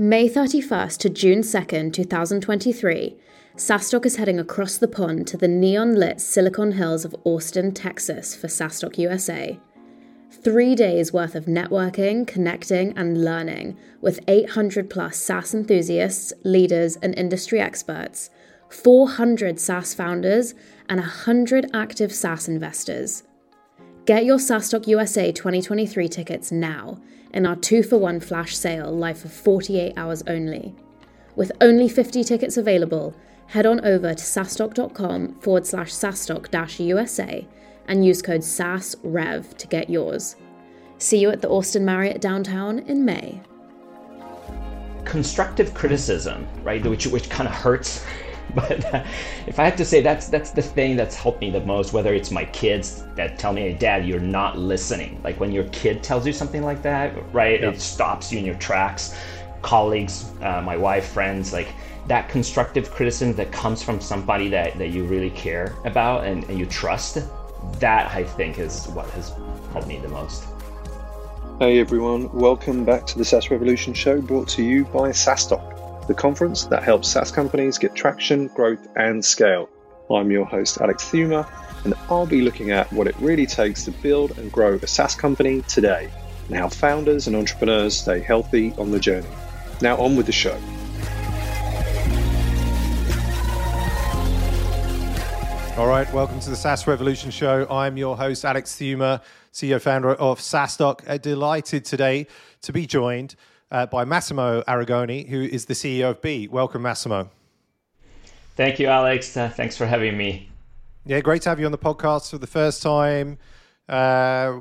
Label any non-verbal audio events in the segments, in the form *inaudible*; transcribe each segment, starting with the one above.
May 31st to June 2nd, 2023, SaaStock is heading across the pond to the neon lit Silicon Hills of Austin, Texas for SaaStock USA. Three days worth of networking, connecting, and learning with 800 plus SaaS enthusiasts, leaders, and industry experts, 400 SaaS founders, and 100 active SaaS investors. Get your SaaStock USA 2023 tickets now in our 2 for 1 flash sale live for 48 hours only. With only 50 tickets available, head on over to saastock.com forward slash saastock dash USA and use code SAASREV to get yours. See you at the Austin Marriott downtown in May. Constructive criticism, right, which, which kind of hurts *laughs* but uh, if I had to say, that's that's the thing that's helped me the most. Whether it's my kids that tell me, "Dad, you're not listening," like when your kid tells you something like that, right? It stops you in your tracks. Colleagues, uh, my wife, friends, like that constructive criticism that comes from somebody that, that you really care about and, and you trust. That I think is what has helped me the most. Hey everyone, welcome back to the SaaS Revolution show brought to you by SaaStock the conference that helps SaaS companies get traction, growth, and scale. I'm your host, Alex Theuma, and I'll be looking at what it really takes to build and grow a SaaS company today, and how founders and entrepreneurs stay healthy on the journey. Now, on with the show. All right, welcome to the SaaS Revolution Show. I'm your host, Alex Theuma, CEO founder of SaaStock. Uh, delighted today to be joined uh, by Massimo Arrigoni, who is the CEO of BEE. Welcome, Massimo. Thank you, Alex. Uh, thanks for having me. Yeah, great to have you on the podcast for the first time. Uh,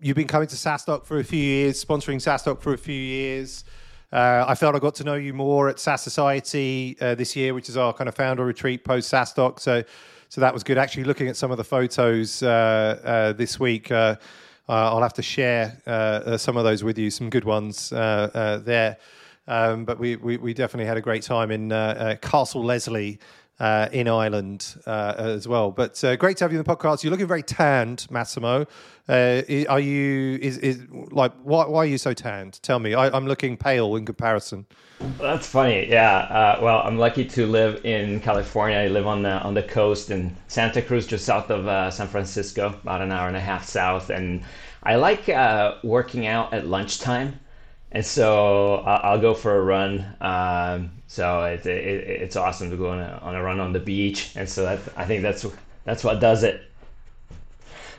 you've been coming to SaaStock for a few years, sponsoring SaaStock for a few years. Uh, I felt I got to know you more at SaaS Society uh, this year, which is our kind of founder retreat post SaaStock. So, so that was good. Actually, looking at some of the photos uh, uh this week, uh, I'll have to share uh, uh, some of those with you, some good ones there. Um, but we, we, we, definitely had a great time in Castle Leslie. Uh, in Ireland uh, as well. But uh, great to have you in the podcast. You're looking very tanned, Massimo. are you? Is, is like why, why are you so tanned? Tell me. I, am looking pale in comparison. That's funny. Yeah. well, I'm lucky to live in California. I live on the on the coast in Santa Cruz, just south of San Francisco, about an hour and a half south, and I like working out at lunchtime and so I'll go for a run. Um, so it, it, it's awesome to go on a, on a run on the beach, and so that, I think that's that's what does it.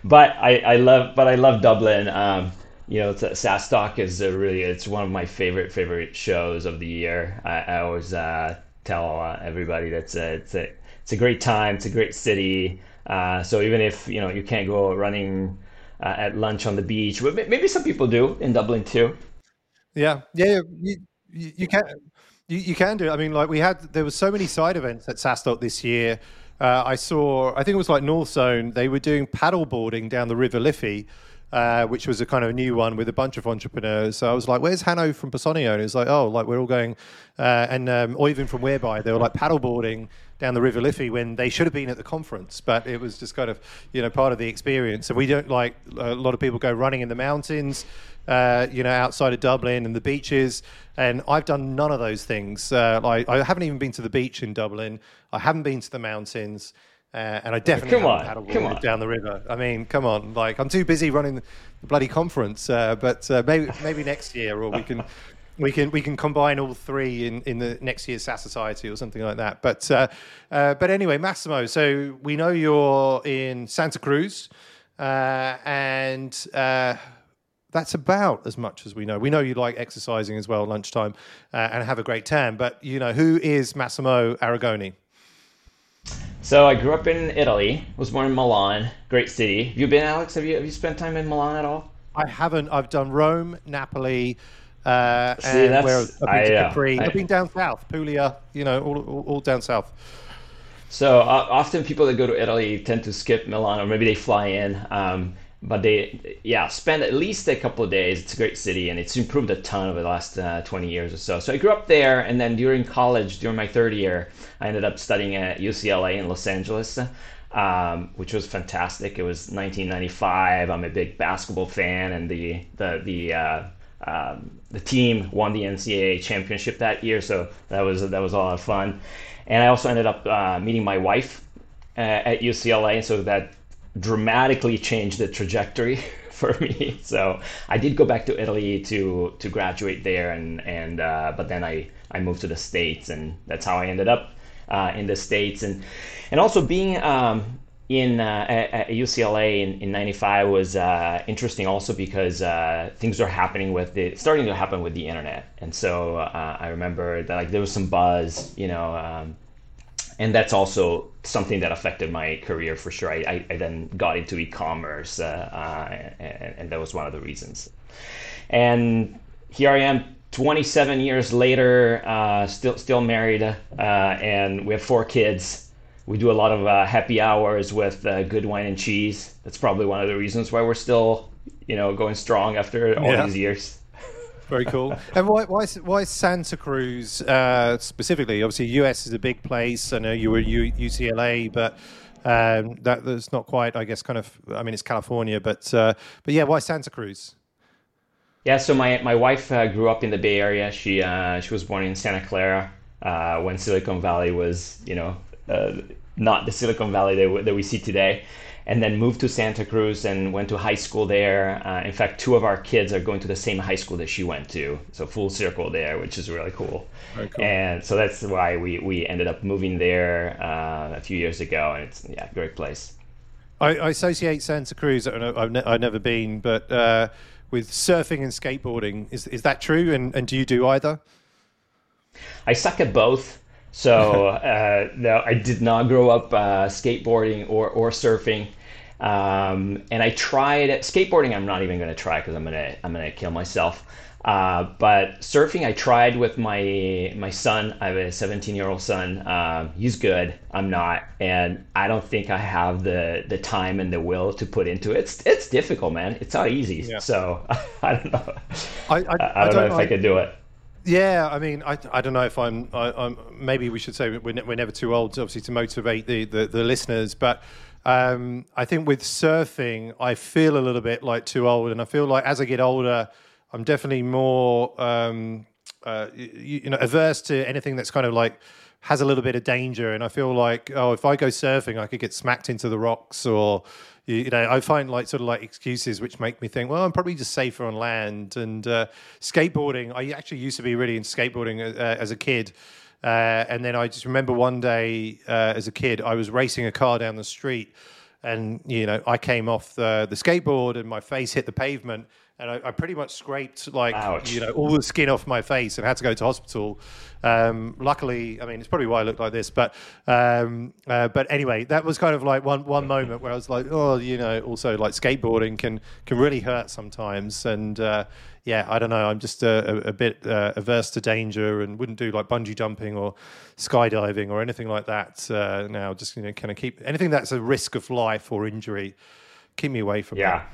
But I, I love but I love Dublin. Um, you know, SaaStock is really it's one of my favorite favorite shows of the year. I, I always uh, tell uh, everybody that's a, it's a it's a great time. It's a great city. Uh, so even if you know you can't go running uh, at lunch on the beach, maybe some people do in Dublin too. Yeah, yeah, you, you, you can you, you can do it. I mean, like we had there was so many side events at SaaStock this year. Uh, I saw, I think it was like Northzone. They were doing paddle boarding down the River Liffey, uh, which was a kind of new one with a bunch of entrepreneurs. So I was like, "Where's Hanno from Personio?" And it's like, "Oh, like we're all going," uh, and um, or even from whereby they were like paddle boarding down the River Liffey when they should have been at the conference, but it was just kind of you know part of the experience. And we don't like a lot of people go running in the mountains uh, you know, outside of Dublin and the beaches. And I've done none of those things. Uh, like I haven't even been to the beach in Dublin. I haven't been to the mountains. Uh, and I definitely come on, haven't come on. down the river. I mean, come on! Like I'm too busy running the bloody conference. Uh, but uh, maybe maybe next year, or we can *laughs* we can we can combine all three in, in the next year's SaaS Society or something like that. But uh, uh, but anyway, Massimo. So we know you're in Santa Cruz, uh, and that's about as much as we know. We know you like exercising as well lunchtime uh, and have a great tan. But you know, who is Massimo Arrigoni? So I grew up in Italy. Was born in Milan, great city. Have you been, Alex? Have you have you spent time in Milan at all? I haven't. I've done Rome, Napoli, uh, See, and where I've been I, to uh, Capri. I, have been down south, Puglia. You know, all, all, all down south. So uh, often people that go to Italy tend to skip Milan, or maybe they fly in. Um, but they yeah spend at least a couple of days. It's a great city and it's improved a ton over the last uh, 20 years or so. So i grew up there and then during college during my third year i ended up studying at ucla in los angeles um, which was fantastic. It was 1995 i'm a big basketball fan and the the the uh, um, the team won the NCAA championship that year, so that was that was a lot of fun. And I also ended up uh, meeting my wife uh, at UCLA, so that dramatically changed the trajectory *laughs* for me. So I did go back to Italy to to graduate there, and and uh, but then I I moved to the states, and that's how I ended up uh, in the states, and and also being um, in uh, at, UCLA in, in 95 was uh, interesting also because uh, things are happening with the starting to happen with the internet and so uh, I remember that like there was some buzz you know um, and that's also something that affected my career for sure I, I, I then got into e-commerce uh, uh, and, and, that was one of the reasons and here I am 27 years later still still married and we have four kids we do a lot of uh, happy hours with uh, good wine and cheese. That's probably one of the reasons why we're still, you know, going strong after all yeah. these years. Very *laughs* cool. and why, why, why Santa Cruz uh, specifically? Obviously, US is a big place. I know you were U- UCLA, but um, that, that's not quite, I guess, kind of. I mean, it's California, but uh, but yeah, why Santa Cruz? Yeah, so my my wife uh, grew up in the Bay Area. She uh, she was born in Santa Clara uh, when Silicon Valley was, you know, uh, not the Silicon Valley that, that we see today and then moved to Santa Cruz and went to high school there. Uh, in fact, two of our kids are going to the same high school that she went to, so full circle there, which is really cool. cool. And so that's why we, we ended up moving there uh, a few years ago, and it's yeah, great place. I, I associate Santa Cruz. I've, ne- I've never been, but uh, with surfing and skateboarding, is is that true? And and do you do either? I suck at both. So *laughs* uh, no, I did not grow up uh, skateboarding or or surfing. Um, and I tried skateboarding. I'm not even going to try because I'm gonna I'm gonna kill myself. Uh, but surfing, I tried with my my son. I have a 17 year old son. Uh, he's good. I'm not, and I don't think I have the the time and the will to put into it. It's it's difficult, man. It's not easy. Yeah. So *laughs* I don't know. I, I, I don't, I don't know if I could do it. Yeah, I mean, I, I don't know if I'm, I, am maybe we should say we're, ne- we're never too old, obviously, to motivate the, the, the listeners. But um, I think with surfing, I feel a little bit like too old. And I feel like as I get older, I'm definitely more, um, uh, you, you know, averse to anything that's kind of like has a little bit of danger. And I feel like, oh, if I go surfing, I could get smacked into the rocks or, you, know, I find like sort of like excuses which make me think, well, I'm probably just safer on land. And uh, skateboarding, I actually used to be really into skateboarding uh, as a kid. Uh, and then I just remember one day uh, as a kid, I was racing a car down the street, and you know, I came off the, the skateboard and my face hit the pavement and I, I, pretty much scraped like Ouch. you know all the skin off my face and had to go to hospital. Um, luckily, I mean it's probably why I look like this, but um, uh, but anyway, that was kind of like one one moment where I was like, oh, you know, also like skateboarding can can really hurt sometimes, and uh, yeah, I don't know, I'm just a, a, a bit uh, averse to danger and wouldn't do like bungee jumping or skydiving or anything like that uh, now. Just you know, kind of keep anything that's a risk of life or injury keep me away from yeah. that.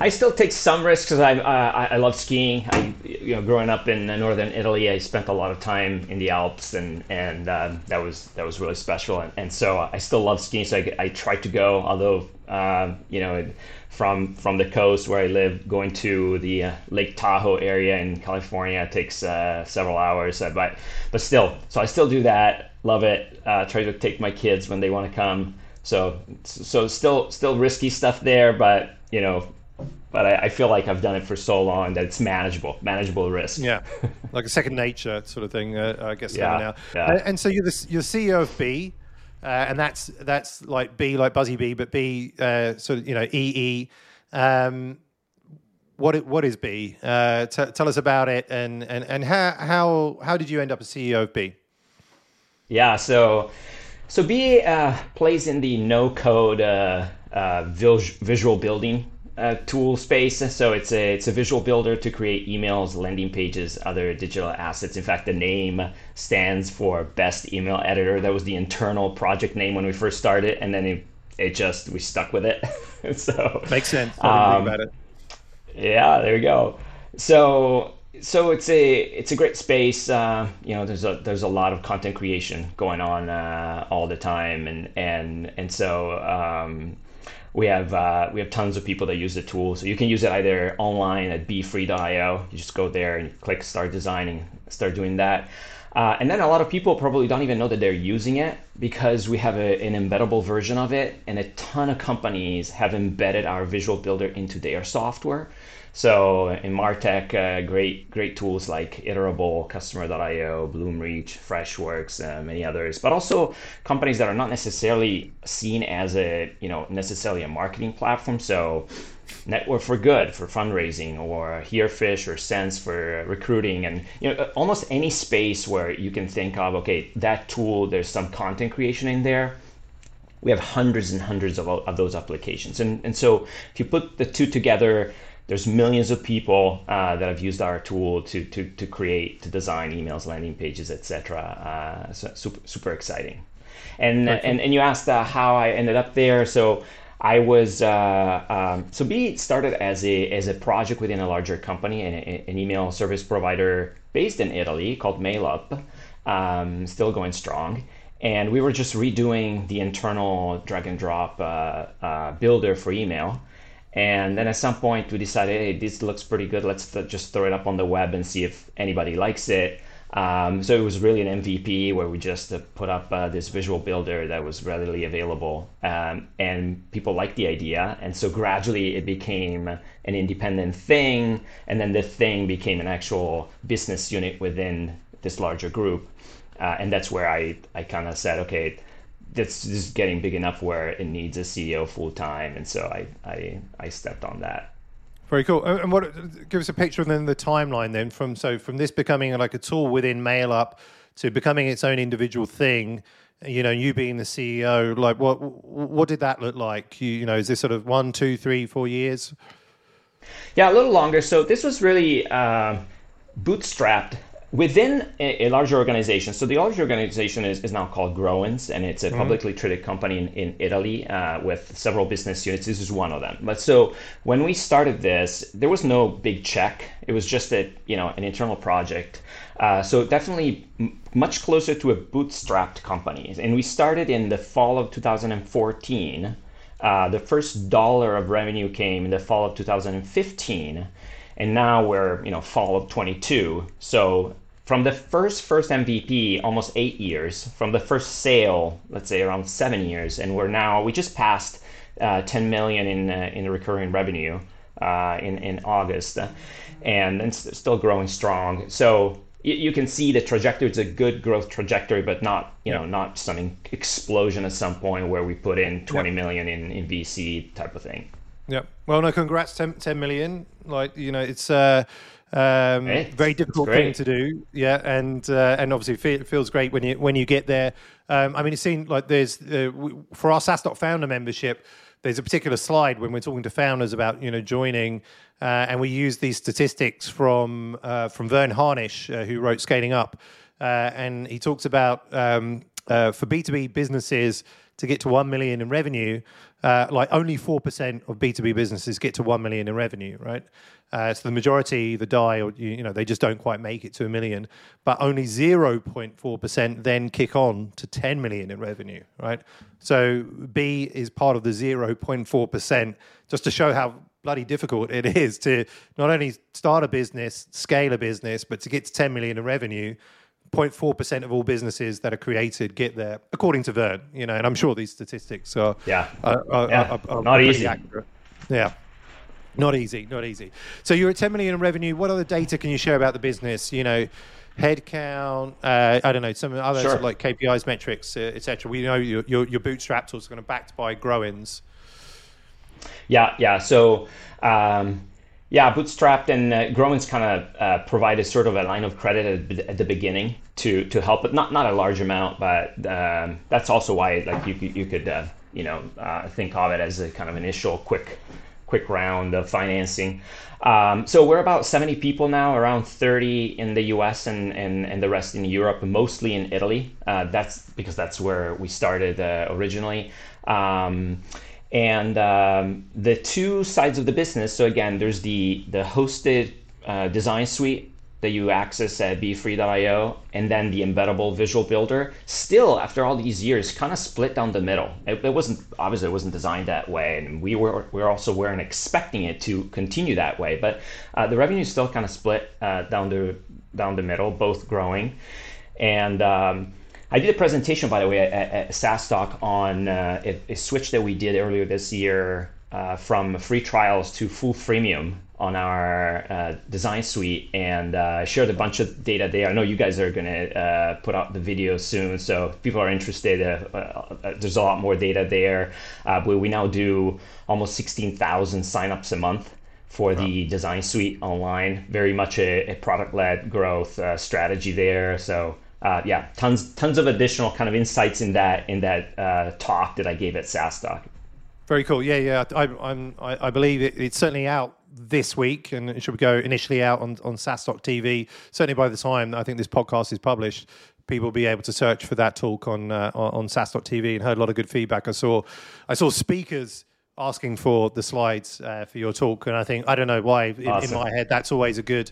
I still take some risks because I, uh, I love skiing. I, you know, growing up in northern Italy, I spent a lot of time in the Alps, and and um, that was that was really special. And, and so I still love skiing. So I, I try to go, although um, you know, from from the coast where I live, going to the uh, Lake Tahoe area in California takes uh, several hours. Uh, but but still, so I still do that. Love it. Uh, try to take my kids when they want to come. So so still still risky stuff there, but you know, but I, I, feel like I've done it for so long that it's manageable, manageable risk. Yeah, *laughs* like a second nature sort of thing. Uh, I guess yeah, now. Yeah. And, and, so you're the you're CEO of B. uh, and that's that's like B like Buzzy B, but B uh, sort of you know EE. Um, what it, what is B? Uh, t- tell us about it, and and and how how how did you end up as CEO of B? Yeah, so so Bee uh, plays in the no code uh, uh, visual building uh, tool space. So it's a it's a visual builder to create emails, landing pages, other digital assets. In fact, the name stands for best email editor. That was the internal project name when we first started, and then it, it just we stuck with it. *laughs* so makes sense. Um, about it. Yeah, there you go. So so it's a it's a great space. Uh, you know, there's a there's a lot of content creation going on uh, all the time, and and and so um, we have uh, we have tons of people that use the tool. So you can use it either online at befree.io. You just go there and click start designing, start doing that. Uh, and then a lot of people probably don't even know that they're using it because we have a, an embeddable version of it, and a ton of companies have embedded our Visual Builder into their software. So in Martech, uh, great great tools like Iterable, Customer.io, Bloomreach, Freshworks, uh, many others, but also companies that are not necessarily seen as a you know necessarily a marketing platform. So Network for Good for fundraising, or Herefish or Sense for recruiting, and you know almost any space where you can think of okay that tool. There's some content creation in there we have hundreds and hundreds of, of those applications. And, and so if you put the two together, there's millions of people uh, that have used our tool to, to, to create, to design emails, landing pages, etc. Uh, so super, super exciting. And, and, and you asked uh, how I ended up there. So I was, uh, um, so Bee started as a, as a project within a larger company, an, an email service provider based in Italy called MailUp, um, still going strong and we were just redoing the internal drag and drop uh, uh, builder for email. And then at some point we decided, hey, this looks pretty good. Let's th- just throw it up on the web and see if anybody likes it. Um, so it was really an MVP where we just uh, put up uh, this visual builder that was readily available, um, and people liked the idea. And so gradually it became an independent thing, and then the thing became an actual business unit within this larger group. Uh, and that's where I, I kind of said, okay, this just getting big enough where it needs a CEO full time, and so I, I I stepped on that. Very cool. And what give us a picture of then the timeline then from so from this becoming like a tool within MailUp to becoming its own individual thing. You know, you being the CEO, like what what did that look like? You, you know, is this sort of one, two, three, four years? Yeah, a little longer. So this was really uh, bootstrapped within a, a, larger organization, so the larger organization is, is now called Growens, and it's a mm-hmm. publicly traded company in, in Italy uh, with several business units. This is one of them. But so when we started this, there was no big check. It was just a you know an internal project. Uh, so definitely m- much closer to a bootstrapped company. And we started in the fall of 2014. Uh, the first dollar of revenue came in the fall of 2015 and now we're you know fall of 22 so from the first first MVP, almost eight years. From the first sale, let's say around seven years, and we're now we just passed uh, 10 million in uh, in recurring revenue uh, in in August, and it's still growing strong. So you, you can see the trajectory. It's a good growth trajectory, but not you know not some explosion at some point where we put in 20 yep. million in in VC type of thing. Yeah. Well, no, congrats, 10, 10 million. Like you know, it's. Uh, um, hey, very difficult thing to do, yeah, and uh, and obviously it feels great when you when you get there. Um, I mean, it seems like there's uh, for our SaaStock founder membership, there's a particular slide when we're talking to founders about you know joining, uh, and we use these statistics from uh, from Verne Harnish, uh, who wrote Scaling Up, uh, and he talks about um, for B two B businesses to get to 1 million in revenue, uh, like only 4% of B2B businesses get to 1 million in revenue, right? Uh, so the majority either die or, you know, they just don't quite make it to a million, but only 0.4% then kick on to 10 million in revenue, right? So BEE is part of the 0.4% just to show how bloody difficult it is to not only start a business, scale a business, but to get to 10 million in revenue 0.4% of all businesses that are created get there, according to Verne, You know, and I'm sure these statistics are yeah, are, are, yeah. are, not easy. Accurate. Yeah. Not easy, not easy. So you're at 10 million in revenue. What other data can you share about the business? You know, headcount, uh, I don't know, some other sure. sort of like KPIs, metrics, uh, etc. We know you're, you're, you're bootstrapped or kind of backed by Growens. Yeah, yeah. So um, yeah, Bootstrapped and uh, Growens kind of uh, provided sort of a line of credit at, at, the beginning to to help, but not not a large amount. But um, that's also why like you you could uh, you know uh, think of it as a kind of initial quick quick round of financing. Um, so we're about 70 people now, around 30 in the U.S. and and, and the rest in Europe, mostly in Italy. Uh, that's because that's where we started uh, originally. Um, and um, the two sides of the business. So again, there's the the hosted uh, design suite that you access at befree.io and then the embeddable visual builder still after all these years kind of split down the middle. It, it, wasn't obviously it wasn't designed that way and we were we also weren't expecting it to continue that way but uh, the revenue still kind of split uh, down the down the middle both growing. And um, I did a presentation, by the way, at, at Talk on uh, a, a, switch that we did earlier this year uh, from free trials to full freemium on our uh, design suite and uh, shared a bunch of data there. I know you guys are going to uh, put out the video soon, so if people are interested, uh, uh, there's a lot more data there. but we now do almost 16,000 signups a month for the design suite online. Very much a, a product-led growth strategy there. So uh, yeah, tons tons of additional kind of insights in that in that uh, talk that I gave at SaaStock. Very cool. Yeah, yeah. I, I'm I, I believe it, it's certainly out this week, and it should go initially out on on SaaStock TV. Certainly by the time I think this podcast is published, people will be able to search for that talk on uh, on SaaStock TV and heard a lot of good feedback. I saw I saw speakers asking for the slides uh, for your talk, and I think I don't know why in, awesome. in my head that's always a good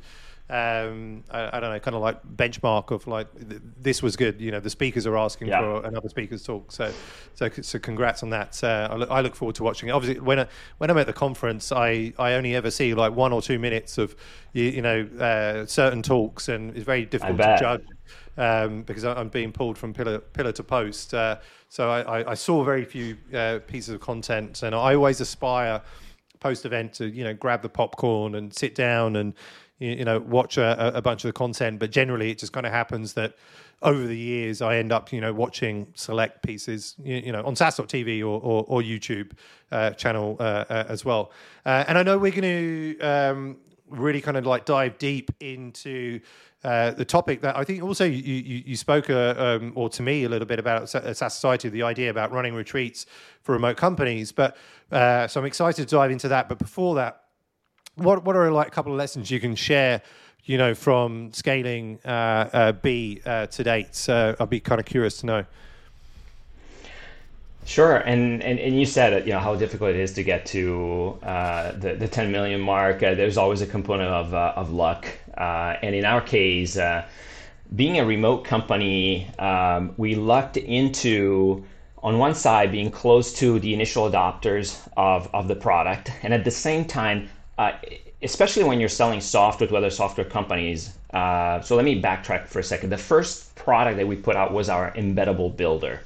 um, I, I, don't know, kind of like benchmark of like th- this was good. You know, the speakers are asking yeah. for another speaker's talk. So, so, so congrats on that. Uh, I, look, I, look, forward to watching it. Obviously, when I, when I'm at the conference, I, I only ever see like one or two minutes of you, you know uh, certain talks, and it's very difficult to judge. Um, because I'm being pulled from pillar pillar to post, uh, so I, I, saw very few uh, pieces of content, and I always aspire post event to you know grab the popcorn and sit down and you know watch a, a bunch of the content but generally it just kind of happens that over the years I end up you know watching select pieces you, know on SaaS.tv or, or, or YouTube uh, channel uh, uh, as well uh, and I know we're going to um, really kind of like dive deep into uh, the topic that I think also you, you, you spoke uh, um, or to me a little bit about SaaS Society, the idea about running retreats for remote companies. But uh, so I'm excited to dive into that. But before that, what what are like a couple of lessons you can share? You know, from scaling uh, uh, BEE uh, to date. So I'd be kind of curious to know. Sure, and, and and you said you know how difficult it is to get to uh, the the 10 million mark. Uh, there's always a component of uh, of luck, uh, and in our case, uh, being a remote company, um, we lucked into on one side being close to the initial adopters of of the product, and at the same time uh, especially when you're selling software to other software companies. Uh, so let me backtrack for a second. The first product that we put out was our embeddable builder,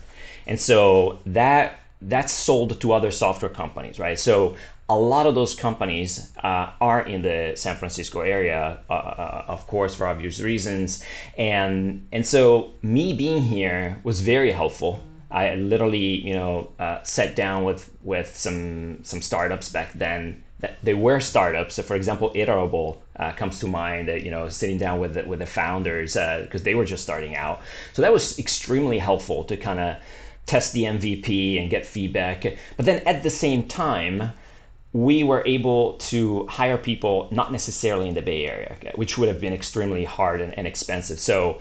and so that that's sold to other software companies, right? So a lot of those companies uh, are in the San Francisco area, uh, uh of course, for obvious reasons, and and so me being here was very helpful. I literally, you know, uh, sat down with with some some startups back then they were startups. So, for example, Iterable uh, comes to mind. you know, sitting down with the, with the founders because uh, they were just starting out. So that was extremely helpful to kind of test the MVP and get feedback. But then at the same time, we were able to hire people not necessarily in the Bay Area, which would have been extremely hard and, and expensive. So,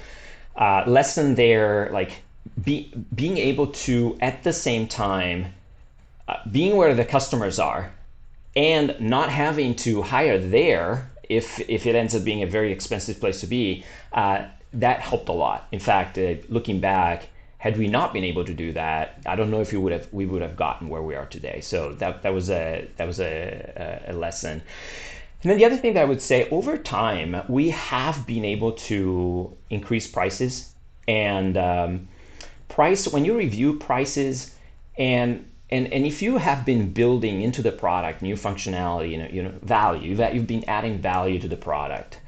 uh, lesson there, like be, being able to at the same time, uh, being where the customers are and not having to hire there if if it ends up being a very expensive place to be, uh, that helped a lot. In fact, uh, looking back, had we not been able to do that, I don't know if we would have we would have gotten where we are today. So that that was a that was a, a lesson. And then the other thing that I would say, over time, we have been able to increase prices and um, price when you review prices and and and if you have been building into the product new functionality you know, you know value that you've been adding value to the product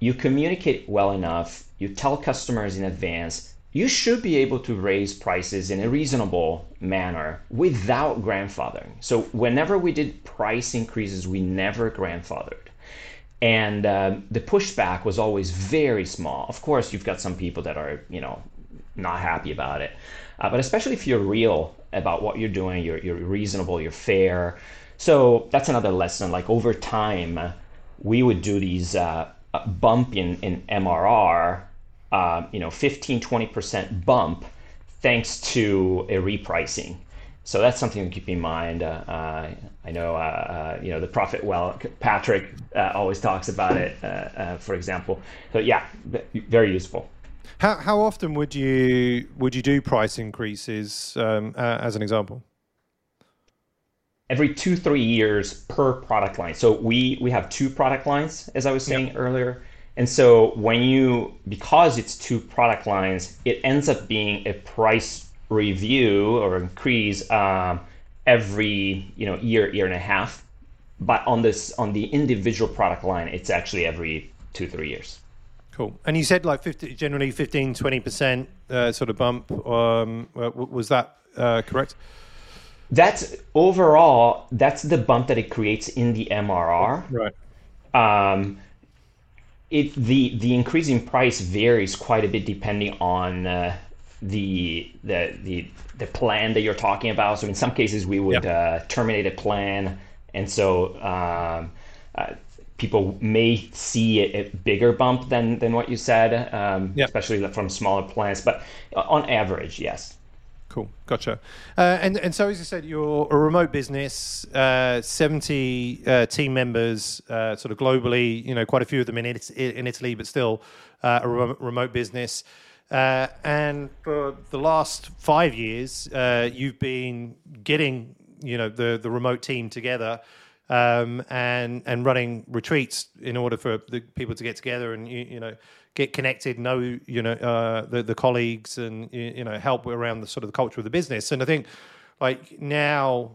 you communicate well enough you tell customers in advance you should be able to raise prices in a reasonable manner without grandfathering. So whenever we did price increases we never grandfathered. And um, the pushback was always very small. Of course you've got some people that are you know not happy about it. Uh, but especially if you're real about what you're doing, you're, you're reasonable, you're fair. So that's another lesson. Like over time, we would do these uh, bump in, in MRR, uh, you know, 15, 20% bump thanks to a repricing. so that's something to keep in mind. Uh, uh, I know, uh, uh you know, the ProfitWell, Patrick always talks about it, for example. So yeah, very useful. How how often would you would you do price increases um, as an example? Every two three years per product line. So we we have two product lines, as I was saying yep. earlier. And so when you because it's two product lines, it ends up being a price review or increase um, every you know year year and a half but on this on the individual product line it's actually every two three years cool. And you said like 50 generally 15 20% uh, sort of bump um, was that uh, correct? That's overall that's the bump that it creates in the mrr right. Um, it the the increasing price varies quite a bit depending on uh, the the the the plan that you're talking about. So in some cases, we would uh, terminate a plan, and so um, uh, people may see a, a, bigger bump than than what you said, um, especially from smaller plants. But on average, yes. Cool, gotcha. Uh, and and so as you said, you're a remote business, uh, seventy uh, team members, uh, sort of globally. You know, quite a few of them in in Italy, but still uh, a remote business. Uh, and for the last five years, uh, you've been getting you know the the remote team together um, and and running retreats in order for the people to get together and you, you know get connected, know you know uh, the the colleagues and you know help around the sort of the culture of the business. And I think like now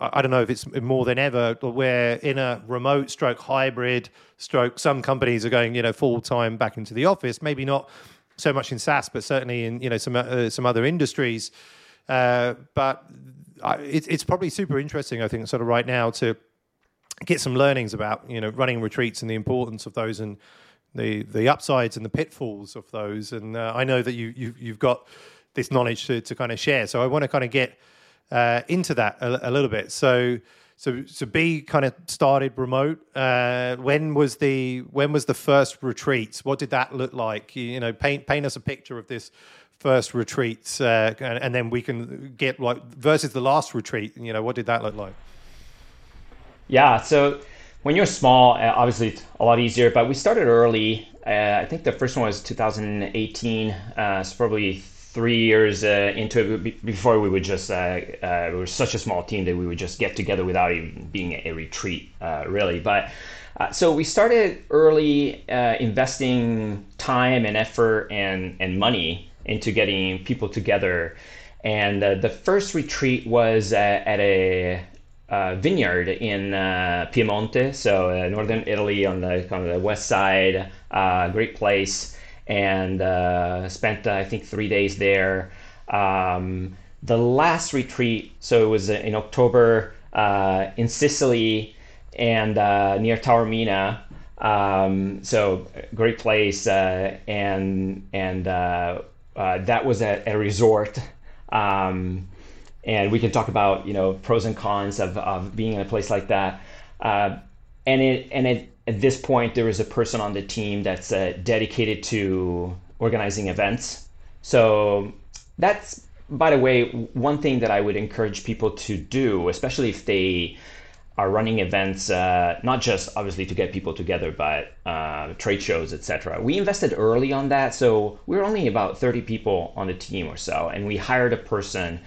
I don't know if it's more than ever we're in a remote stroke hybrid stroke some companies are going you know full time back into the office maybe not so much in SaaS, but certainly in you know some uh, some other industries. Uh, but I, it, it's probably super interesting, I think, sort of right now to get some learnings about you know running retreats and the importance of those and the the upsides and the pitfalls of those. And uh, I know that you, you you've got this knowledge to to kind of share, so I want to kind of get uh, into that a, a little bit. So so so BEE kind of started remote. Uh, when was the when was the first retreat? What did that look like? You, know, paint paint us a picture of this first retreat, uh, and, and, then we can get like versus the last retreat. You know, what did that look like? Yeah, so when you're small, uh, obviously it's a lot easier. But we started early. Uh, I think the first one was 2018. Uh, it's probably three years uh, into it before we would just uh, uh, we were such a small team that we would just get together without even being a retreat really but so we started early investing time and effort and, and money into getting people together and the first retreat was at a vineyard in Piemonte so northern Italy on the kind of the west side great place and uh, spent uh, I think three days there. Um, the last retreat, so it was in October uh, in Sicily and uh, near Taormina. Um, so great place, uh, and and uh, that was at a resort. Um, and we can talk about you know pros and cons of, of being in a place like that. and it and it at this point, there is a person on the team that's uh, dedicated to organizing events. So that's, by the way, one thing that I would encourage people to do, especially if they are running events, uh, not just obviously to get people together, but uh, trade shows, etc. We invested early on that, so we are only about 30 people on the team or so, and we hired a person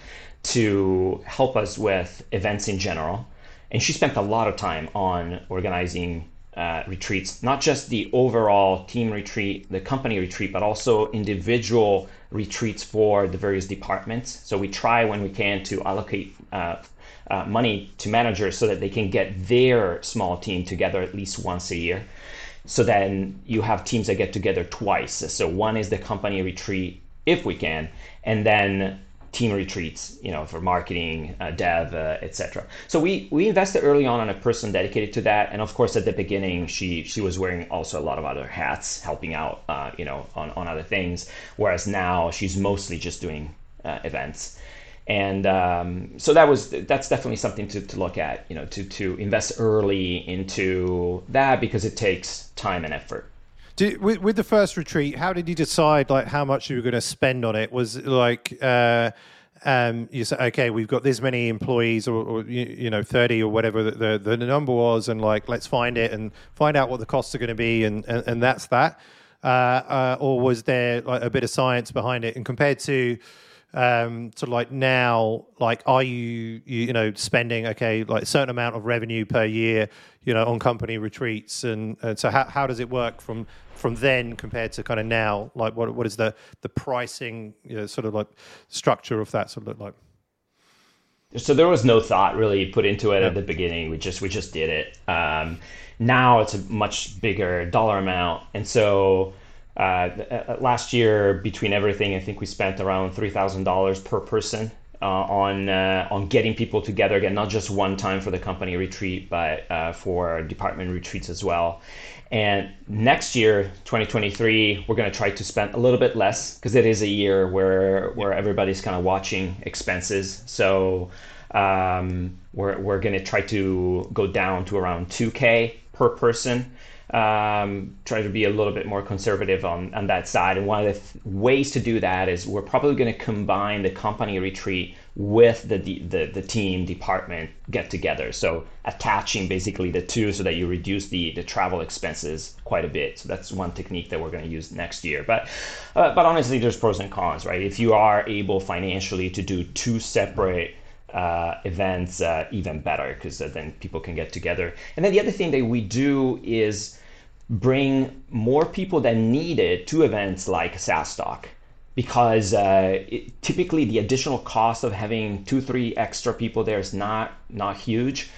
to help us with events in general. And she spent a lot of time on organizing uh, retreats, not just the overall team retreat, the company retreat, but also individual retreats for the various departments. So we try when we can to allocate uh, money to managers so that they can get their small team together at least once a year. So then you have teams that get together twice. So one is the company retreat, if we can, and then team retreats, you know, for marketing, uh, dev, uh, etc. So we we invested early on on a person dedicated to that, and of course at the beginning she she was wearing also a lot of other hats, helping out, uh, you know, on on other things. Whereas now she's mostly just doing uh, events, and um, so that was that's definitely something to, to look at, you know, to to invest early into that because it takes time and effort. Did, with, with, the first retreat, how did you decide like how much you were going to spend on it? Was it like uh, um, you say, okay, we've got this many employees, or, or you, you, know, thirty or whatever the, the, the number was, and like let's find it and find out what the costs are going to be, and, and, and that's that. Uh, uh, or was there like a bit of science behind it? And compared to um, of like now, like are you, you you know spending okay like a certain amount of revenue per year, you know, on company retreats, and, and so how how does it work from from then compared to kind of now? Like what what is the the pricing, you know, sort of like structure of that sort of look like? So there was no thought really put into it yeah. at the beginning. We just we just did it. Um, now it's a much bigger dollar amount, and so uh, uh, last year, between everything, I think we spent around three thousand dollars per person uh, on uh, on getting people together again, not just one time for the company retreat, but uh, for department retreats as well. And next year, 2023, we're going to try to spend a little bit less because it is a year where where everybody's kind of watching expenses. So um, we're we're going to try to go down to around 2k per person um, try to be a little bit more conservative on, on that side. And one of the th- ways to do that is we're probably going to combine the company retreat with the, the, the team department get together. So attaching basically the two so that you reduce the, the travel expenses quite a bit. So that's one technique that we're going to use next year. But, uh, but honestly, there's pros and cons, right? If you are able financially to do two separate uh, events uh, even better because then people can get together. And then the other thing that we do is bring more people than needed to events like SaaStock because uh, it, typically the additional cost of having two, three extra people there is not not huge,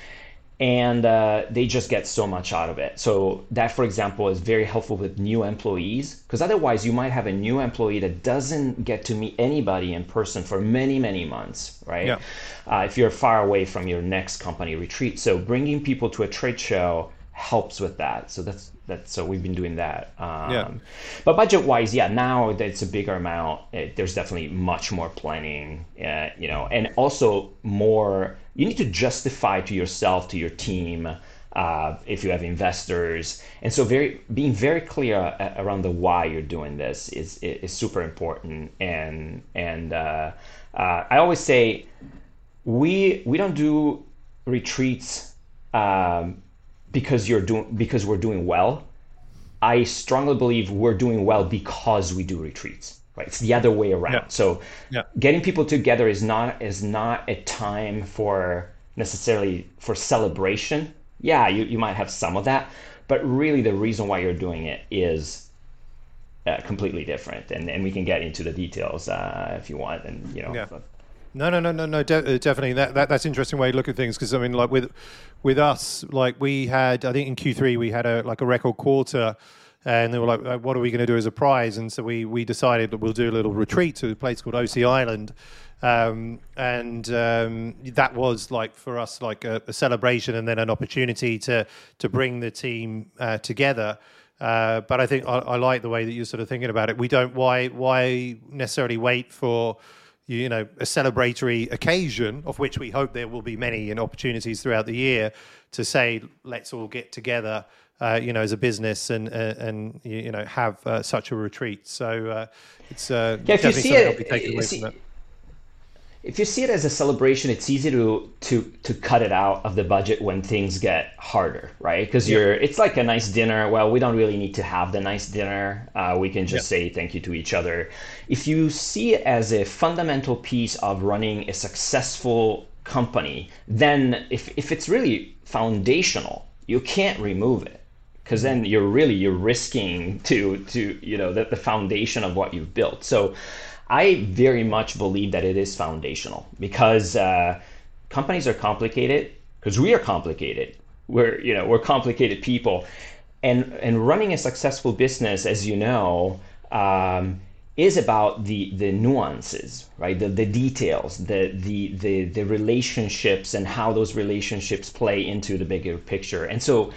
and uh, they just get so much out of it. So that, for example, is very helpful with new employees because otherwise you might have a new employee that doesn't get to meet anybody in person for many, many months, right? Yeah. Uh, if you're far away from your next company retreat, so bringing people to a trade show helps with that. So that's that so we've been doing that um, yeah. but budget wise yeah now it's a bigger amount. It, there's definitely much more planning uh, you know and also more you need to justify to yourself to your team uh, if you have investors. And so very being very clear uh, around the why you're doing this is is super important. And and uh, uh, I always say we we don't do retreats um, because you're doing because we're doing well. I strongly believe we're doing well because we do retreats. Right? It's the other way around. Yeah. So yeah. getting people together is not is not a time for necessarily for celebration. Yeah, you, you might have some of that, but really the reason why you're doing it is uh, completely different. And and we can get into the details uh, if you want. And you know, yeah. No, no, no, no, no. De- uh, definitely, that, that that's interesting way to look at things because I mean, like with with us, like we had, I think in Q three we had a like a record quarter, and they were like, uh, "What are we going to do as a prize?" And so we we decided that we'll do a little retreat to a place called OC Island, um, and um, that was like for us like a, a, celebration and then an opportunity to to bring the team uh, together. Uh, but I think I, I like the way that you're sort of thinking about it. We don't why why necessarily wait for you know a celebratory occasion of which we hope there will be many and opportunities throughout the year to say let's all get together uh, you know as a business and uh, and you know have uh, such a retreat. So uh, it's uh, yeah, if you see it, see, if you see it as a celebration, it's easy to to to cut it out of the budget when things get harder, right? Because yeah. you're it's like a nice dinner. Well, we don't really need to have the nice dinner. Uh, we can just yeah. say thank you to each other. If you see it as a fundamental piece of running a successful company, then if if it's really foundational, you can't remove it because then you're really you're risking to to you know the, the foundation of what you've built. So I very much believe that it is foundational because uh, companies are complicated because we are complicated. We're you know we're complicated people, and and running a successful business, as you know, um, is about the the nuances, right? The the details, the the the the relationships, and how those relationships play into the bigger picture. And so,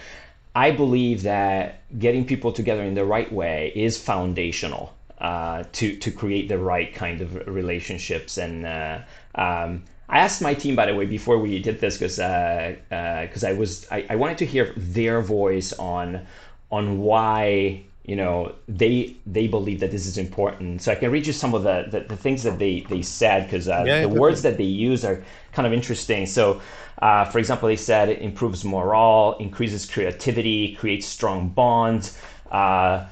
I believe that getting people together in the right way is foundational uh, to to create the right kind of relationships. And uh, um, I asked my team, by the way, before we did this, because because uh, uh I was I, I, wanted to hear their voice on on why you know they they believe that this is important. So i can read you some of the the, the things that they they said because uh, yeah, the words that they use are kind of interesting. So uh, for example they said it improves morale increases creativity creates strong bonds. Uh,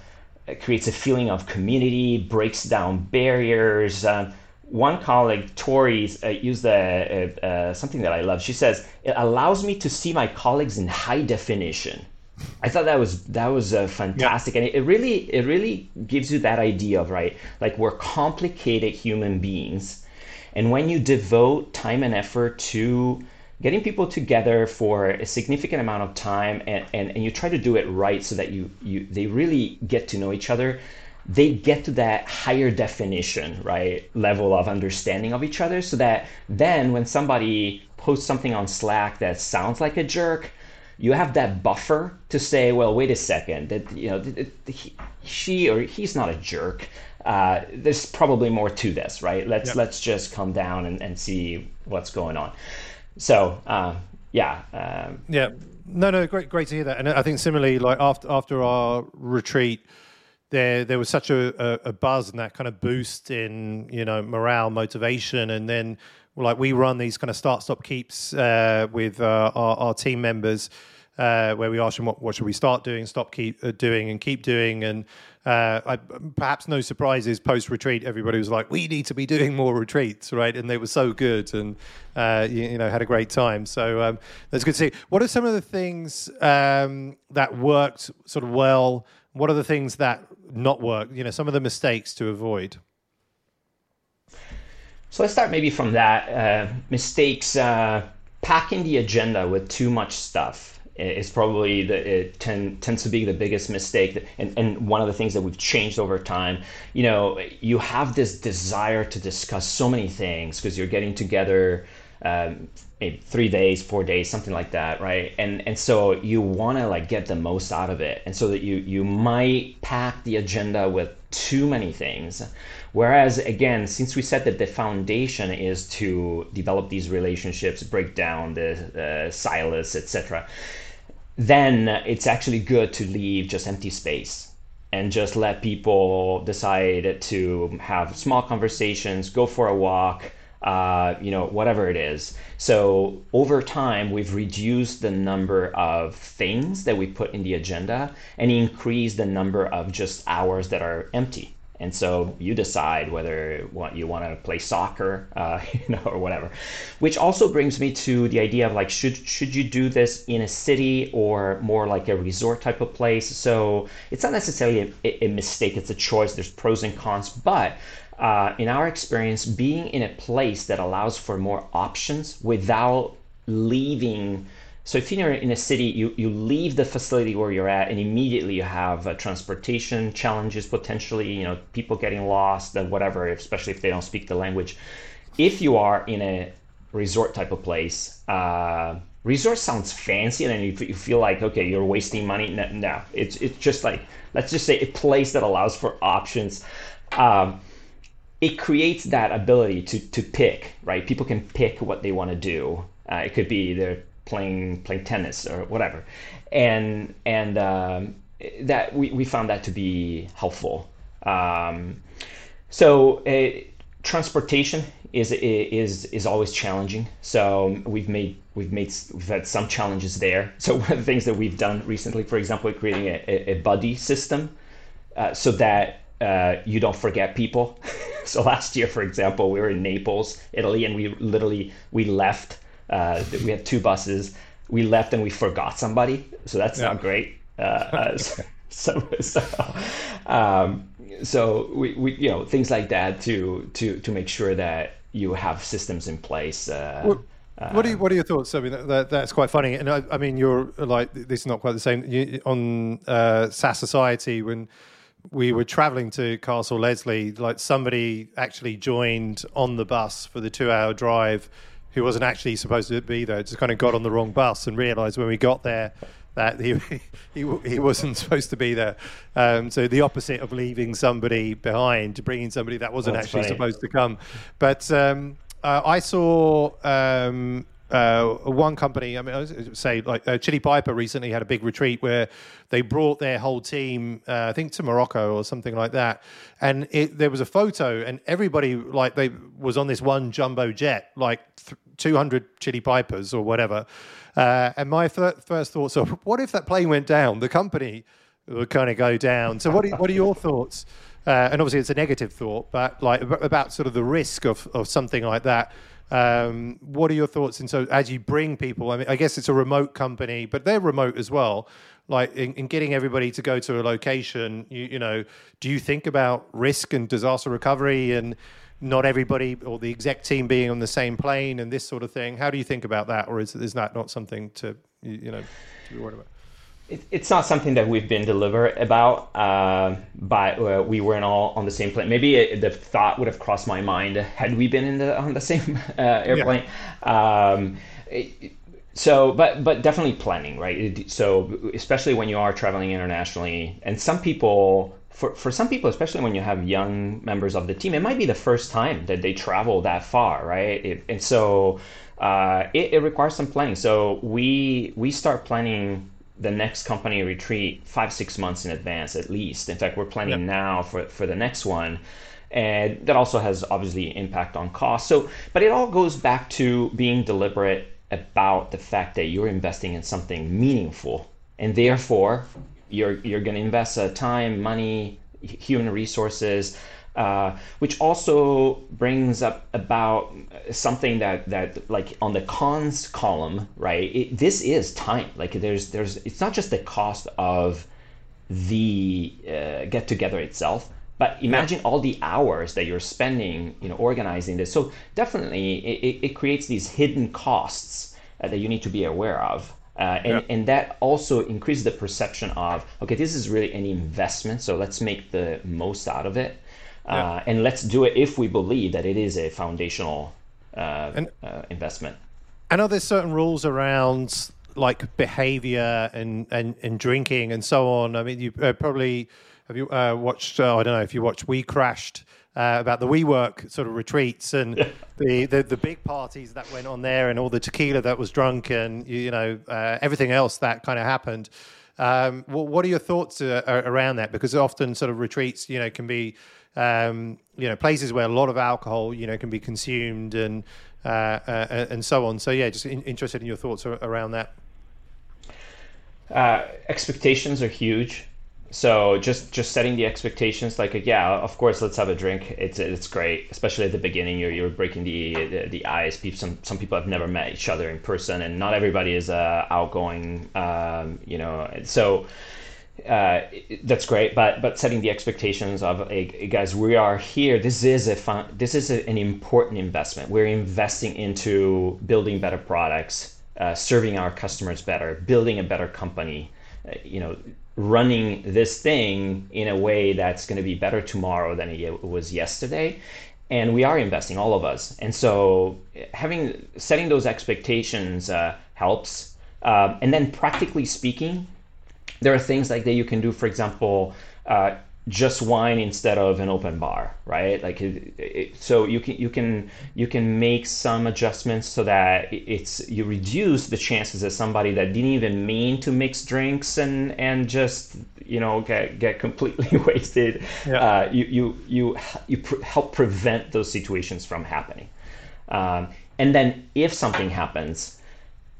creates a feeling of community breaks down barriers uh, one colleague, Tori, uh, used a, a, something that I love. She says, "It allows me to see my colleagues in high definition." I thought that was that was uh, fantastic, yeah. and it, it, really it really gives you that idea of right, like we're complicated human beings, and when you devote time and effort to getting people together for a significant amount of time, and, and, and you try to do it right so that you you they really get to know each other, they get to that higher definition, right, level of understanding of each other so that then when somebody posts something on Slack that sounds like a jerk, you have that buffer to say, well, wait a second, that you know, he, she or he's not a jerk. Uh, there's probably more to this, right? Let's yep. let's just come down and, and see what's going on. So uh, yeah, um, yeah, no, no, great, great to hear that. And I think similarly, like after after our retreat, there there was such a, a, a, buzz and that kind of boost in you know morale, motivation, and then like we run these kind of start stop keeps uh, with uh, our, our, team members. Uh, where we ask them what, what should we start doing, stop keep uh, doing, and keep doing, and uh, I, perhaps no surprises post retreat. Everybody was like, "We need to be doing more retreats, right?" And they were so good, and uh, you, you, know had a great time. So um, that's good to see. What are some of the things um, that worked sort of well? What are the things that not work? You know, some of the mistakes to avoid. So let's start maybe from that. Uh, mistakes uh, packing the agenda with too much stuff is probably the it tend, tends to be the biggest mistake that, and, and one of the things that we've changed over time you know you have this desire to discuss so many things because you're getting together um, three days, four days, something like that, right? And and so you want to like get the most out of it, and so that you you might pack the agenda with too many things. Whereas again, since we said that the foundation is to develop these relationships, break down the uh, silos, etc., then it's actually good to leave just empty space and just let people decide to have small conversations, go for a walk uh, you know, whatever it is. So over time, we've reduced the number of things that we put in the agenda and increased the number of just hours that are empty. And so you decide whether you want to play soccer, uh, *laughs* you know, or whatever. Which also brings me to the idea of like, should should you do this in a city or more like a resort type of place? So it's not necessarily a, a mistake; it's a choice. There's pros and cons, but uh, in our experience, being in a place that allows for more options without leaving. So if you're in a city, you, you leave the facility where you're at, and immediately you have uh, transportation challenges potentially. You know, people getting lost and whatever, especially if they don't speak the language. If you are in a resort type of place, uh, resort sounds fancy, and then you, you feel like okay, you're wasting money. No, no, it's it's just like let's just say a place that allows for options. Um, it creates that ability to to pick, right? People can pick what they want to do. Uh, it could be they're playing playing tennis or whatever, and and um, that we, we found that to be helpful. Um, so uh, transportation is is is always challenging. So we've made we've made we've had some challenges there. *laughs* So one of the things that we've done recently, for example, creating a, a buddy system, uh, so that uh, you don't forget people. *laughs* so last year, for example, we were in Naples, Italy, and we literally we left. Uh, we had two buses. We left and we forgot somebody. So that's yeah. not great. Uh, uh so so, um, so we, we you know things like that to to to make sure that you have systems in place. Uh, well, what are you, what are your thoughts? I mean, that, that, that's quite funny, and I, I, mean, you're like this is not quite the same you, on uh, SaaS Society when we were traveling to Castle Leslie, like somebody actually joined on the bus for the two hour drive who wasn't actually supposed to be there, just kind of got on the wrong bus and realized when we got there that he *laughs* he, he wasn't supposed to be there. Um, so the opposite of leaving somebody behind, bringing somebody that wasn't That's actually funny. supposed to come. But um, uh, I saw um, uh, one company, I mean, I say like uh, Chili Piper recently had a big retreat where they brought their whole team, uh, I think to Morocco or something like that, and it, there was a photo, and everybody like they was on this one jumbo jet, like th- 200 Chili Pipers or whatever. Uh, and my th- first thoughts are, what if that plane went down? The company would kind of go down. So, what are, what are your thoughts? Uh, and obviously, it's a negative thought, but like about sort of the risk of, of something like that. Um, what are your thoughts? And so, as you bring people, I mean, I guess it's a remote company, but they're remote as well. Like in, in getting everybody to go to a location, you, you know, do you think about risk and disaster recovery and not everybody or the exec team being on the same plane and this sort of thing? How do you think about that, or is is that not something to you know to be worried about? it's not something that we've been deliberate about, uh, but uh, we weren't all on the same plane. Maybe it, the thought would have crossed my mind had we been in the on the same uh, airplane. Yeah. Um, it, so, but but definitely planning, right? So, especially when you are traveling internationally, and some people, for for some people, especially when you have young members of the team, it might be the first time that they travel that far, right? It, and so. Uh, it, it, requires some planning. So we we start planning the next company retreat five six months in advance at least in fact we're planning yep. now for, for the next one and that also has obviously impact on cost so but it all goes back to being deliberate about the fact that you're investing in something meaningful and therefore you're you're going to invest uh, time money human resources uh, which also brings up about something that that like on the cons column, right? It, this is time. Like there's there's it's not just the cost of the uh, get together itself, but imagine all the hours that you're spending, you know, organizing this. So definitely, it, it creates these hidden costs uh, that you need to be aware of. Uh, and, yeah. and that also increases the perception of okay this is really an investment so let's make the most out of it yeah. Uh, and let's do it if we believe that it is a foundational uh, and, uh, investment. I know there's certain rules around like behavior and, and, and drinking and so on. I mean, you uh, probably have you uh, watched? Uh, I don't know if you watched We Crashed. Uh, about the WeWork sort of retreats and yeah. the, the, the big parties that went on there and all the tequila that was drunk and you know uh, everything else that kind of happened. Um, what, what, are your thoughts uh, around that? Because often sort of retreats, you know, can be um, you know places where a lot of alcohol you know can be consumed and uh, uh, and so on. So yeah, just in, interested in your thoughts around that. Uh, expectations are huge. So just just setting the expectations, like yeah, of course, let's have a drink. It's it's great, especially at the beginning. You're you're breaking the the, the ice. People, some some people have never met each other in person, and not everybody is uh, outgoing. Um, you know, so uh, that's great, but but setting the expectations of hey, guys, we are here. This is a fun, this is a, an important investment. We're investing into building better products, uh, serving our customers better, building a better company. Uh, you know, running this thing in a way that's going to be better tomorrow than it was yesterday. And we are investing, all of us. And so, having setting those expectations uh, helps. Um, and then, practically speaking, there are things like that you can do. For example, uh, just wine instead of an open bar, right? Like, it, it, so you can you can you can make some adjustments so that it's you reduce the chances that somebody that didn't even mean to mix drinks and and just you know get get completely *laughs* wasted. Yeah. Uh, you you you you pr- help prevent those situations from happening. Um, and then if something happens,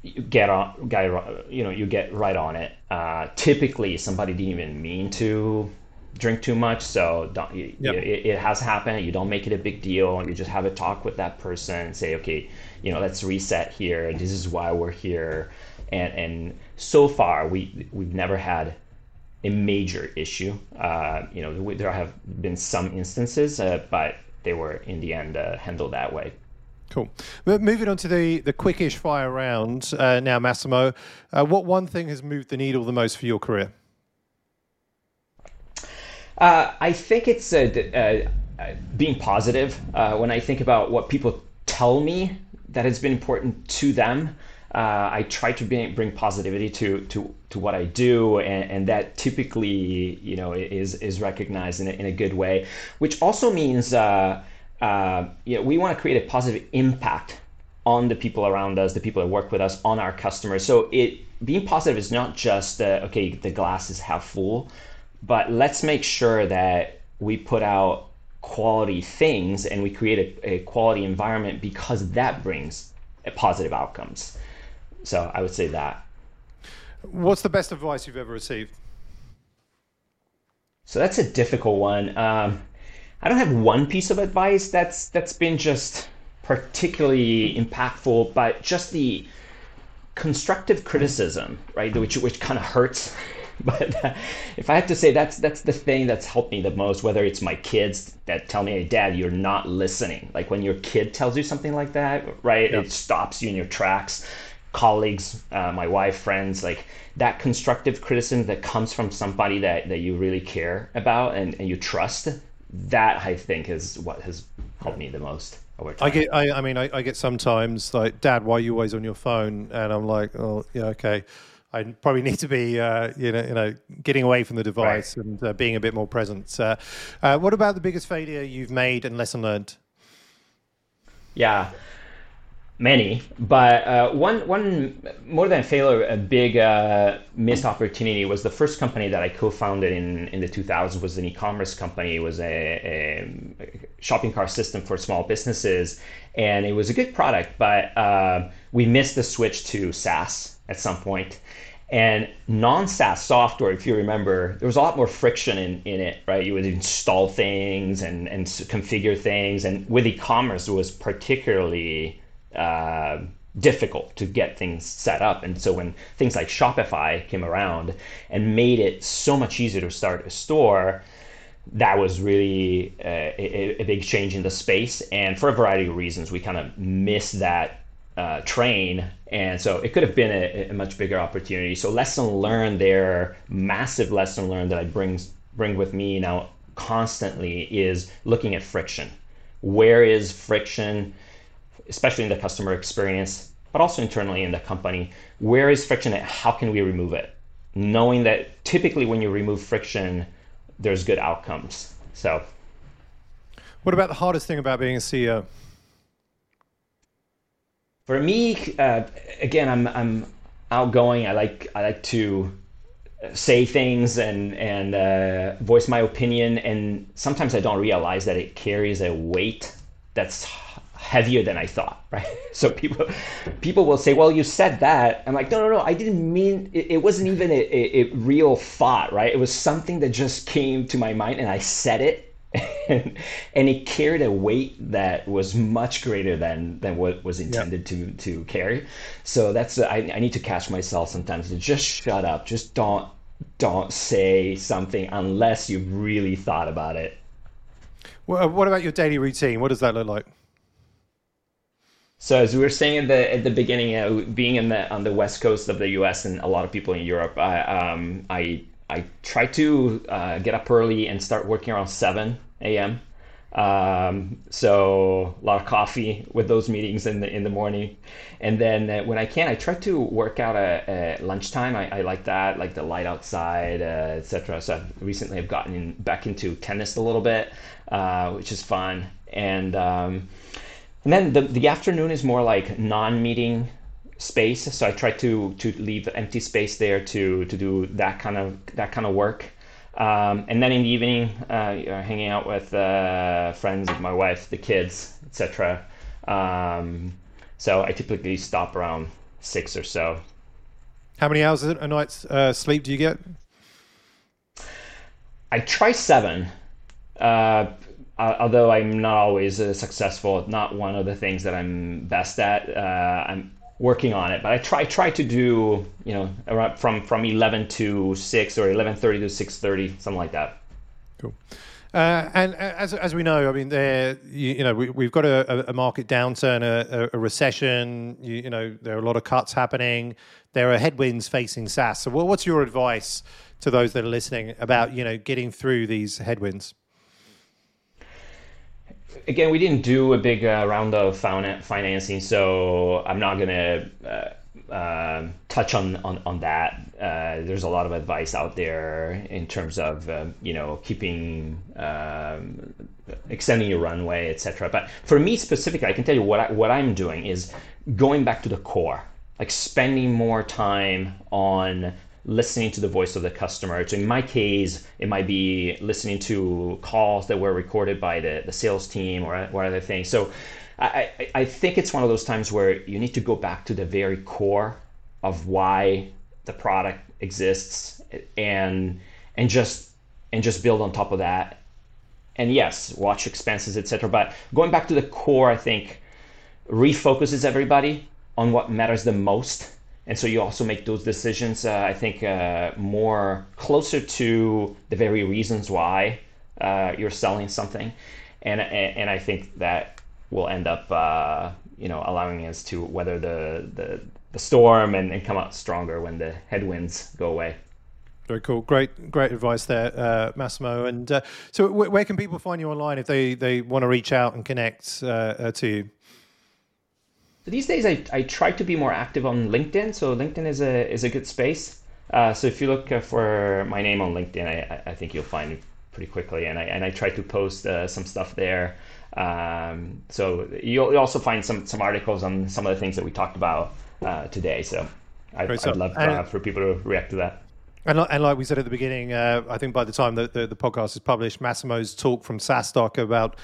you get on guy you know you get right on it uh, typically somebody didn't even mean to drink too much so don't, you, yep. it, it, has happened you don't make it a big deal and you just have a talk with that person and say okay you know let's reset here this is why we're here and and so far we we've never had a major issue uh, you know there have been some instances uh, but they were in the end uh, handled that way Cool. Moving on to the, the quickish fire round uh, now, Massimo. Uh, what one thing has moved the needle the most for your career? Uh, I think it's uh, uh, being positive. Uh, when I think about what people tell me that has been important to them, I try to bring, bring positivity to, to, to what I do, and, and that typically, you know, is is recognized in a, in a good way. Which also means uh, you know, we want to create a positive impact on the people around us, the people that work with us, on our customers. So it being positive is not just uh, okay, the glass is half full, but let's make sure that we put out quality things and we create a, a quality environment because that brings positive outcomes. So I would say that. What's the best advice you've ever received? So that's a difficult one. Um, I don't have one piece of advice that's that's been just particularly impactful, but just the constructive criticism, right, which which kind of hurts. *laughs* But uh, if I had to say, that's that's the thing that's helped me the most. Whether it's my kids that tell me, "Hey, Dad, you're not listening," like when your kid tells you something like that, right? It stops you in your tracks. Colleagues, uh, my wife, friends, like that constructive criticism that comes from somebody that, that you really care about and, and you trust. That I think is what has helped me the most. I get, I, I mean, I, I, get sometimes like, Dad, why are you always on your phone? And I'm like, oh, yeah, okay. I probably need to be, uh, you know, you know, getting away from the device right. and uh, being a bit more present. Uh, uh, what about the biggest failure you've made and lesson learned? Yeah, many, but uh, one one more than failure, a big uh, missed opportunity was the first company that I co-founded in in the 2000s was an e-commerce company. It was a, a shopping cart system for small businesses, and it was a good product, but uh, we missed the switch to SaaS at some point. And non-SaaS software, if you remember, there was a lot more friction in, in it, right? You would install things and, and configure things. And with e-commerce, it was particularly uh, difficult to get things set up. And so when things like Shopify came around and made it so much easier to start a store, that was really uh, a, a, big change in the space. And for a variety of reasons, we kind of missed that uh, train. And so it could have been a, a, much bigger opportunity. So lesson learned there, massive lesson learned that I bring, bring with me now constantly is looking at friction. Where is friction? especially in the customer experience, but also internally in the company. Where is friction and how can we remove it? Knowing that typically when you remove friction, there's good outcomes. So, what about the hardest thing about being a CEO? For me, uh, again, I'm I'm outgoing. I like I like to say things and and uh, voice my opinion, and sometimes I don't realize that it carries a weight that's heavier than I thought, *laughs* right? So people people will say, "Well, you said that." I'm like, "No, no, no. I didn't mean it. it wasn't even a, a, a, real thought, right? It was something that just came to my mind, and I said it, and, and it carried a weight that was much greater than than what was intended to to carry. So that's I, I need to catch myself sometimes to just shut up, just don't don't say something unless you've really thought about it. Well, what about your daily routine? What does that look like? So as we were saying at the at the beginning, uh, being in the on the west coast of the U.S. and a lot of people in Europe, I um, I I try to uh, get up early and start working around seven a.m. Um, so a lot of coffee with those meetings in the in the morning, and then uh, when I can, I try to work out at, at lunchtime. I, I, like that, like the light outside, uh, etc. So I've, recently I've gotten in, back into tennis a little bit, uh, which is fun, and um, and then the, the afternoon is more like non-meeting space. So I try to to leave empty space there to to do that kind of that kind of work. Um, and then in the evening, uh, hanging out with uh, friends, my wife, the kids, etc. Um, so I typically stop around six or so. How many hours a night uh, sleep do you get? I try seven. Uh, uh, although I'm not always uh, successful, not one of the things that I'm best at. Uh, I'm working on it, but I try try to do you know around from from 11 to 6 or 11:30 to 6:30, something like that. Cool. Uh, and uh, as, as we know, I mean, there you, you know we, have got a, a, market downturn, a, a recession. You, you, know there are a lot of cuts happening. There are headwinds facing SaaS. So, what's your advice to those that are listening about you know getting through these headwinds? Again, we didn't do a big uh, round of financing, so I'm not gonna uh, uh, touch on on, on that. Uh, there's a lot of advice out there in terms of um, you know keeping um, extending your runway, etc. But for me specifically, I can tell you what I, what I'm doing is going back to the core, like spending more time on listening to the voice of the customer. So in my case, it might be listening to calls that were recorded by the, the sales team or, or other things. So I, I think it's one of those times where you need to go back to the very core of why the product exists and and just and just build on top of that. And yes, watch expenses, etc. But going back to the core, I think refocuses everybody on what matters the most and so you also make those decisions uh, i think uh, more closer to the very reasons why uh, you're selling something and, and, and i think that will end up uh, you know allowing us to weather the the, the storm and, and come out stronger when the headwinds go away very cool. Great, great advice there, uh, Massimo. And uh, so, w- where can people find you online if they, they want to reach out and connect to you? These days I, I try to be more active on LinkedIn. So LinkedIn is a is a good space. Uh, so if you look uh, for my name on LinkedIn, I, I think you'll find me pretty quickly. And I and I try to post uh, some stuff there. Um, so you'll, also find some some articles on some of the things that we talked about uh, today. So I'd, I'd love for people to react to that. And, and like we said at the beginning, uh, I think by the time that the, the, podcast is published, Massimo's talk from SaaStock about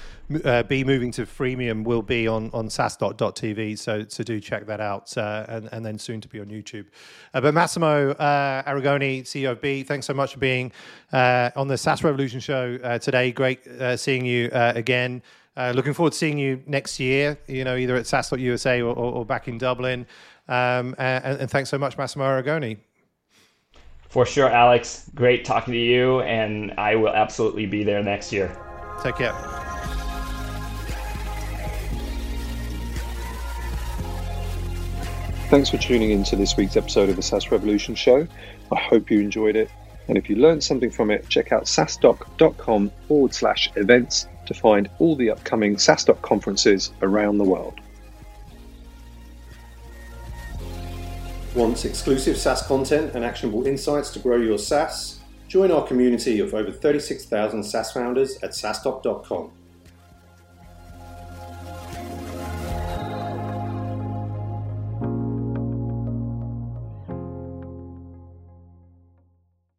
uh, BEE moving to freemium will be on on SaaStock.tv. So so do check that out, uh, and and then soon to be on YouTube. Uh, but Massimo uh, Arrigoni, CEO of BEE, thanks so much for being uh, on the SaaS Revolution show today. Great seeing you again. looking forward to seeing you next year. You know, either at SaaS.USA or, or, or back in Dublin. Um, and, and thanks so much, Massimo Arrigoni. For sure, Alex. Great talking to you, and I will absolutely be there next year. Take care. Thanks for tuning in to this week's episode of the SaaS Revolution Show. I hope you enjoyed it. And if you learned something from it, check out saastock.com forward slash events to find all the upcoming SaaStock conferences around the world. Want exclusive SaaS content and actionable insights to grow your SaaS? Join our community of over 36,000 SaaS founders at SaaStock.com.